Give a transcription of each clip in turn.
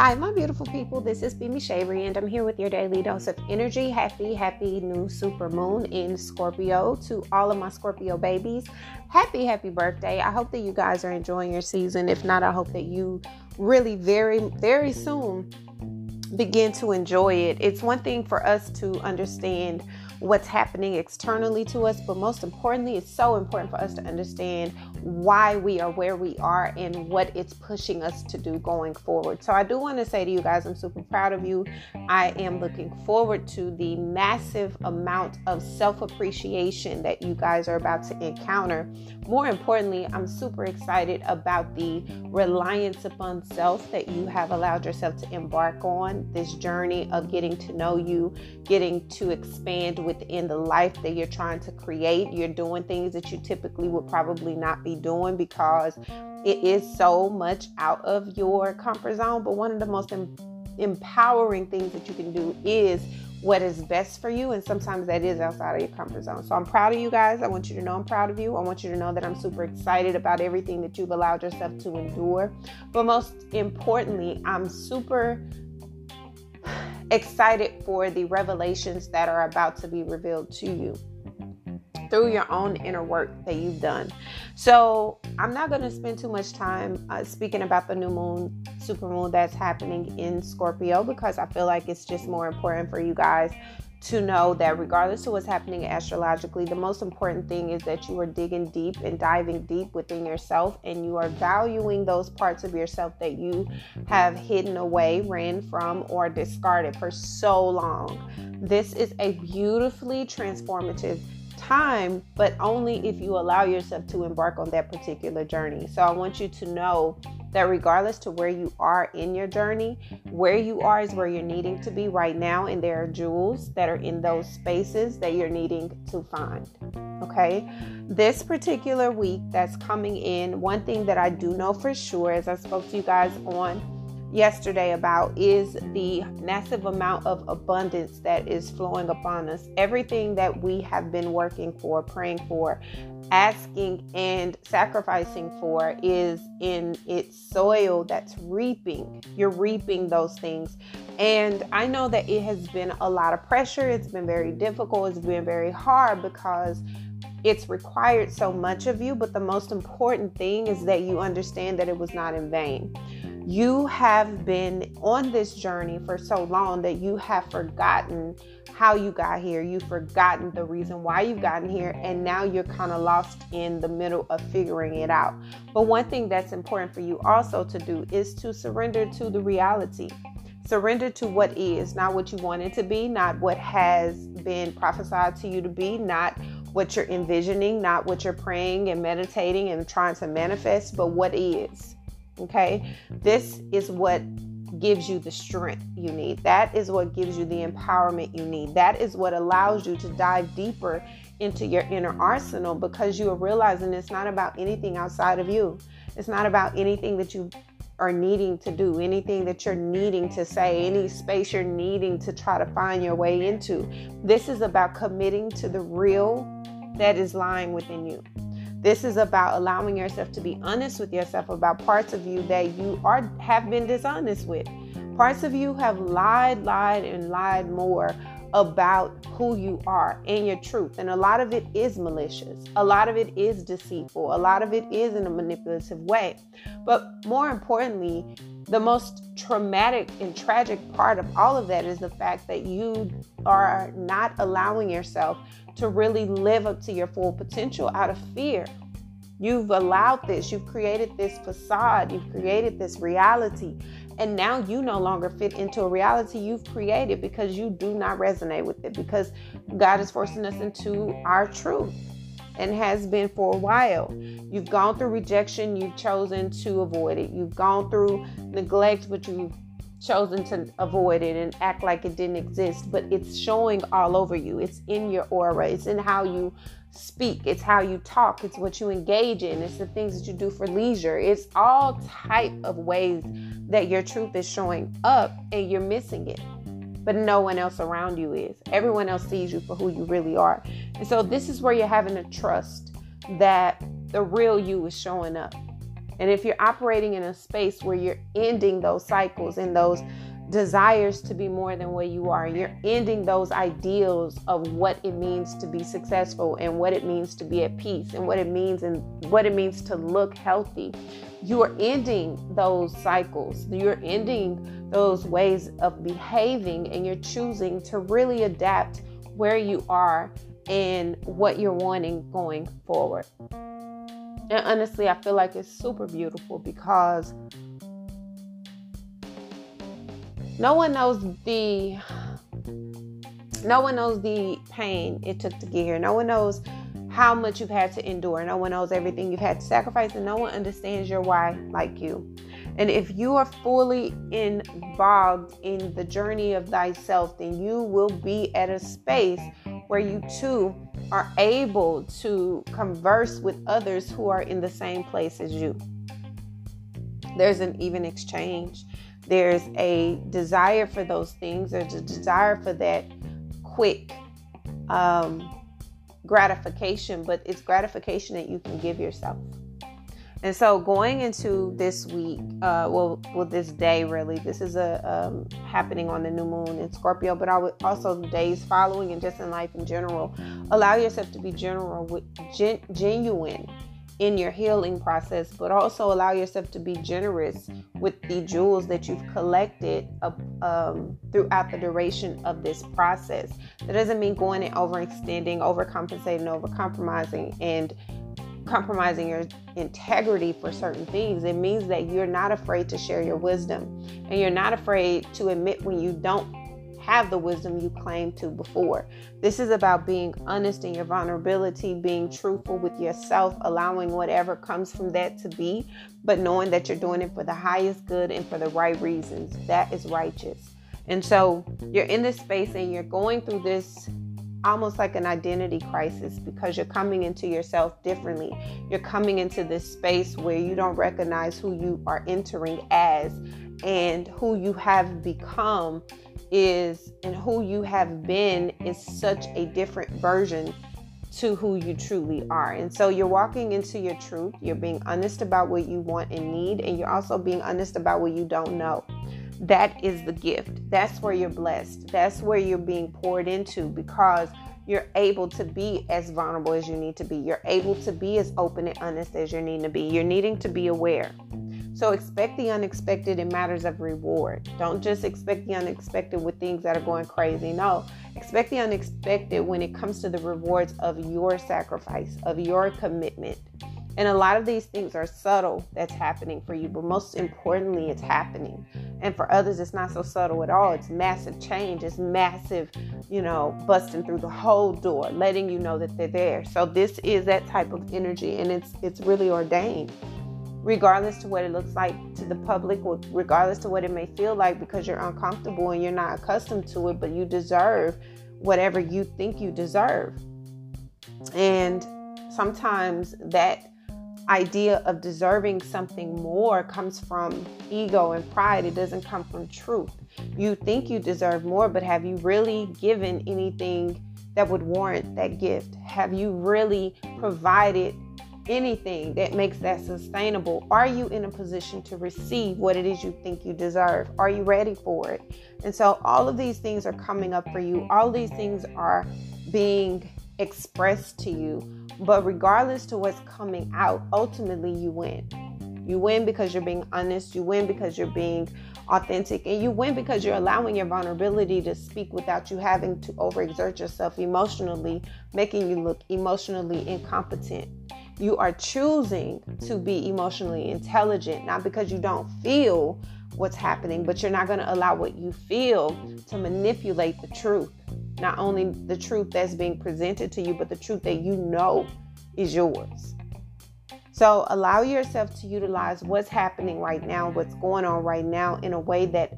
Hi, my beautiful people. This is Bimi Shavery, and I'm here with your daily dose of energy. Happy, happy new super moon in Scorpio to all of my Scorpio babies. Happy, happy birthday. I hope that you guys are enjoying your season. If not, I hope that you really very, very soon begin to enjoy it. It's one thing for us to understand what's happening externally to us, but most importantly, it's so important for us to understand why we are where we are and what it's pushing us to do going forward. So, I do want to say to you guys, I'm super proud of you. I am looking forward to the massive amount of self appreciation that you guys are about to encounter. More importantly, I'm super excited about the reliance upon self that you have allowed yourself to embark on this journey of getting to know you, getting to expand within the life that you're trying to create. You're doing things that you typically would probably not be doing because it is so much out of your comfort zone. But one of the most em- empowering things that you can do is what is best for you. And sometimes that is outside of your comfort zone. So I'm proud of you guys. I want you to know I'm proud of you. I want you to know that I'm super excited about everything that you've allowed yourself to endure. But most importantly, I'm super excited for the revelations that are about to be revealed to you through your own inner work that you've done. So, I'm not going to spend too much time uh, speaking about the new moon, super moon that's happening in Scorpio because I feel like it's just more important for you guys to know that regardless of what's happening astrologically, the most important thing is that you are digging deep and diving deep within yourself and you are valuing those parts of yourself that you have hidden away, ran from, or discarded for so long. This is a beautifully transformative time, but only if you allow yourself to embark on that particular journey. So I want you to know that regardless to where you are in your journey, where you are is where you're needing to be right now, and there are jewels that are in those spaces that you're needing to find. Okay, this particular week that's coming in, one thing that I do know for sure, as I spoke to you guys on yesterday about is the massive amount of abundance that is flowing upon us. Everything that we have been working for, praying for, asking and sacrificing for is in its soil that's reaping. You're reaping those things. And I know that it has been a lot of pressure. It's been very difficult. It's been very hard because it's required so much of you. But the most important thing is that you understand that it was not in vain. You have been on this journey for so long that you have forgotten how you got here. You've forgotten the reason why you've gotten here, and now you're kind of lost in the middle of figuring it out. But one thing that's important for you also to do is to surrender to the reality. Surrender to what is, not what you want it to be, not what has been prophesied to you to be, not what you're envisioning, not what you're praying and meditating and trying to manifest, but what is. Okay? This is what gives you the strength you need. That is what gives you the empowerment you need. That is what allows you to dive deeper into your inner arsenal because you are realizing it's not about anything outside of you. It's not about anything that you are needing to do, anything that you're needing to say, any space you're needing to try to find your way into. This is about committing to the real that is lying within you. This is about allowing yourself to be honest with yourself about parts of you that you are have been dishonest with. Parts of you have lied, lied, and lied more about who you are and your truth. And a lot of it is malicious. A lot of it is deceitful. A lot of it is in a manipulative way. But more importantly, the most traumatic and tragic part of all of that is the fact that you are not allowing yourself to really live up to your full potential out of fear. You've allowed this, you've created this facade, you've created this reality, and now you no longer fit into a reality you've created because you do not resonate with it, because God is forcing us into our truth and has been for a while. You've gone through rejection, you've chosen to avoid it. You've gone through neglect, but you've chosen to avoid it and act like it didn't exist, but it's showing all over you. It's in your aura, it's in how you speak, it's how you talk, it's what you engage in, it's the things that you do for leisure. It's all type of ways that your truth is showing up and you're missing it. But no one else around you is. Everyone else sees you for who you really are. And so this is where you're having to trust that the real you is showing up And if you're operating in a space where you're ending those cycles and those desires to be more than what you are, you're ending those ideals of what it means to be successful and what it means to be at peace and what it means and what it means to look healthy. You're ending those cycles. You're ending those ways of behaving and you're choosing to really adapt where you are and what you're wanting going forward. And honestly, I feel like it's super beautiful because no one knows the no one knows the pain it took to get here. No one knows how much you've had to endure. No one knows everything you've had to sacrifice, and no one understands your why like you. And if you are fully involved in the journey of thyself, then you will be at a space where you too are able to converse with others who are in the same place as you. There's an even exchange. There's a desire for those things. There's a desire for that quick um, gratification, but it's gratification that you can give yourself. And so, going into this week, uh, well, well, this day really, this is a um, happening on the new moon in Scorpio, but I would also the days following and just in life in general, allow yourself to be general with gen- genuine in your healing process, but also allow yourself to be generous with the jewels that you've collected um, throughout the duration of this process. That doesn't mean going and overextending, overcompensating, overcompromising, and compromising your integrity for certain things. It means that you're not afraid to share your wisdom and you're not afraid to admit when you don't have the wisdom you claimed to before. This is about being honest in your vulnerability, being truthful with yourself, allowing whatever comes from that to be, but knowing that you're doing it for the highest good and for the right reasons. That is righteous. And so you're in this space and you're going through this almost like an identity crisis because you're coming into yourself differently. You're coming into this space where you don't recognize who you are entering as and who you have become is and who you have been is such a different version to who you truly are. And so you're walking into your truth, you're being honest about what you want and need, and you're also being honest about what you don't know. That is the gift. That's where you're blessed. That's where you're being poured into because you're able to be as vulnerable as you need to be. You're able to be as open and honest as you need to be. You're needing to be aware. So expect the unexpected in matters of reward. Don't just expect the unexpected with things that are going crazy. No, expect the unexpected when it comes to the rewards of your sacrifice, of your commitment. And a lot of these things are subtle that's happening for you, but most importantly, it's happening. And for others, it's not so subtle at all. It's massive change, it's massive, you know, busting through the whole door, letting you know that they're there. So this is that type of energy, and it's it's really ordained. Regardless to what it looks like to the public, regardless to what it may feel like, because you're uncomfortable and you're not accustomed to it, but you deserve whatever you think you deserve. And sometimes that idea of deserving something more comes from ego and pride. It doesn't come from truth. You think you deserve more, but have you really given anything that would warrant that gift? Have you really provided anything that makes that sustainable? Are you in a position to receive what it is you think you deserve? Are you ready for it? And so all of these things are coming up for you. All these things are being expressed to you but regardless to what's coming out, ultimately you win. You win because you're being honest, you win because you're being authentic, and you win because you're allowing your vulnerability to speak without you having to overexert yourself emotionally, making you look emotionally incompetent. You are choosing to be emotionally intelligent, not because you don't feel what's happening, but you're not going to allow what you feel to manipulate the truth not only the truth that's being presented to you, but the truth that you know is yours. So allow yourself to utilize what's happening right now, what's going on right now in a way that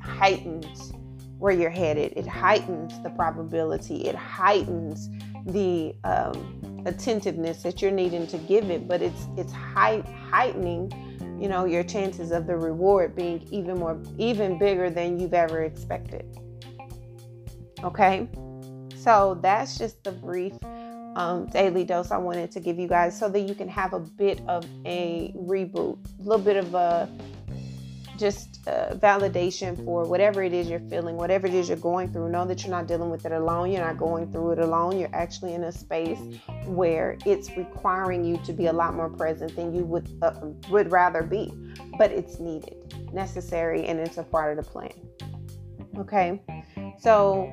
heightens where you're headed. It heightens the probability, it heightens the um, attentiveness that you're needing to give it, but it's it's height, heightening, you know, your chances of the reward being even more, even bigger than you've ever expected. Okay, so that's just the brief um, daily dose I wanted to give you guys so that you can have a bit of a reboot, a little bit of a just uh, validation for whatever it is you're feeling, whatever it is you're going through. Know that you're not dealing with it alone. You're not going through it alone. You're actually in a space where it's requiring you to be a lot more present than you would uh, would rather be, but it's needed, necessary, and it's a part of the plan. Okay, so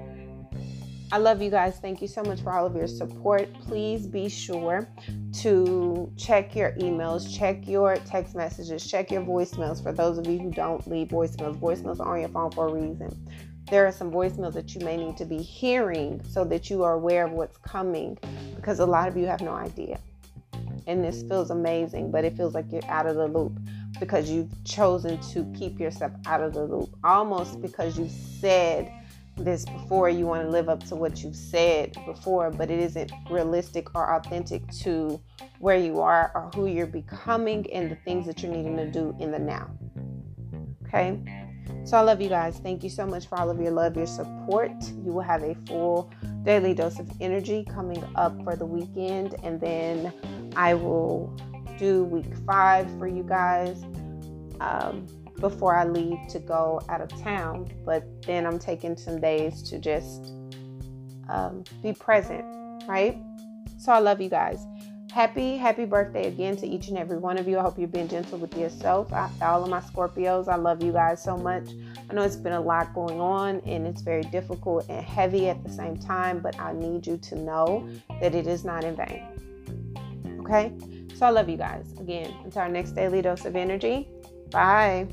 I love you guys. Thank you so much for all of your support. Please be sure to check your emails, check your text messages, check your voicemails. For those of you who don't leave voicemails, voicemails are on your phone for a reason. There are some voicemails that you may need to be hearing so that you are aware of what's coming because a lot of you have no idea. And this feels amazing, but it feels like you're out of the loop because you've chosen to keep yourself out of the loop, almost because you said this before you want to live up to what you've said before but it isn't realistic or authentic to where you are or who you're becoming and the things that you're needing to do in the now. Okay? So i love you guys. Thank you so much for all of your love your support. You will have a full daily dose of energy coming up for the weekend and then i will do week five for you guys. Um, before I leave to go out of town. But then I'm taking some days to just um, be present, right? So I love you guys. Happy, happy birthday again to each and every one of you. I hope you're being gentle with yourself. I, all of my Scorpios, I love you guys so much. I know it's been a lot going on and it's very difficult and heavy at the same time, but I need you to know that it is not in vain. Okay? So I love you guys. Again, until our next daily dose of energy. Bye.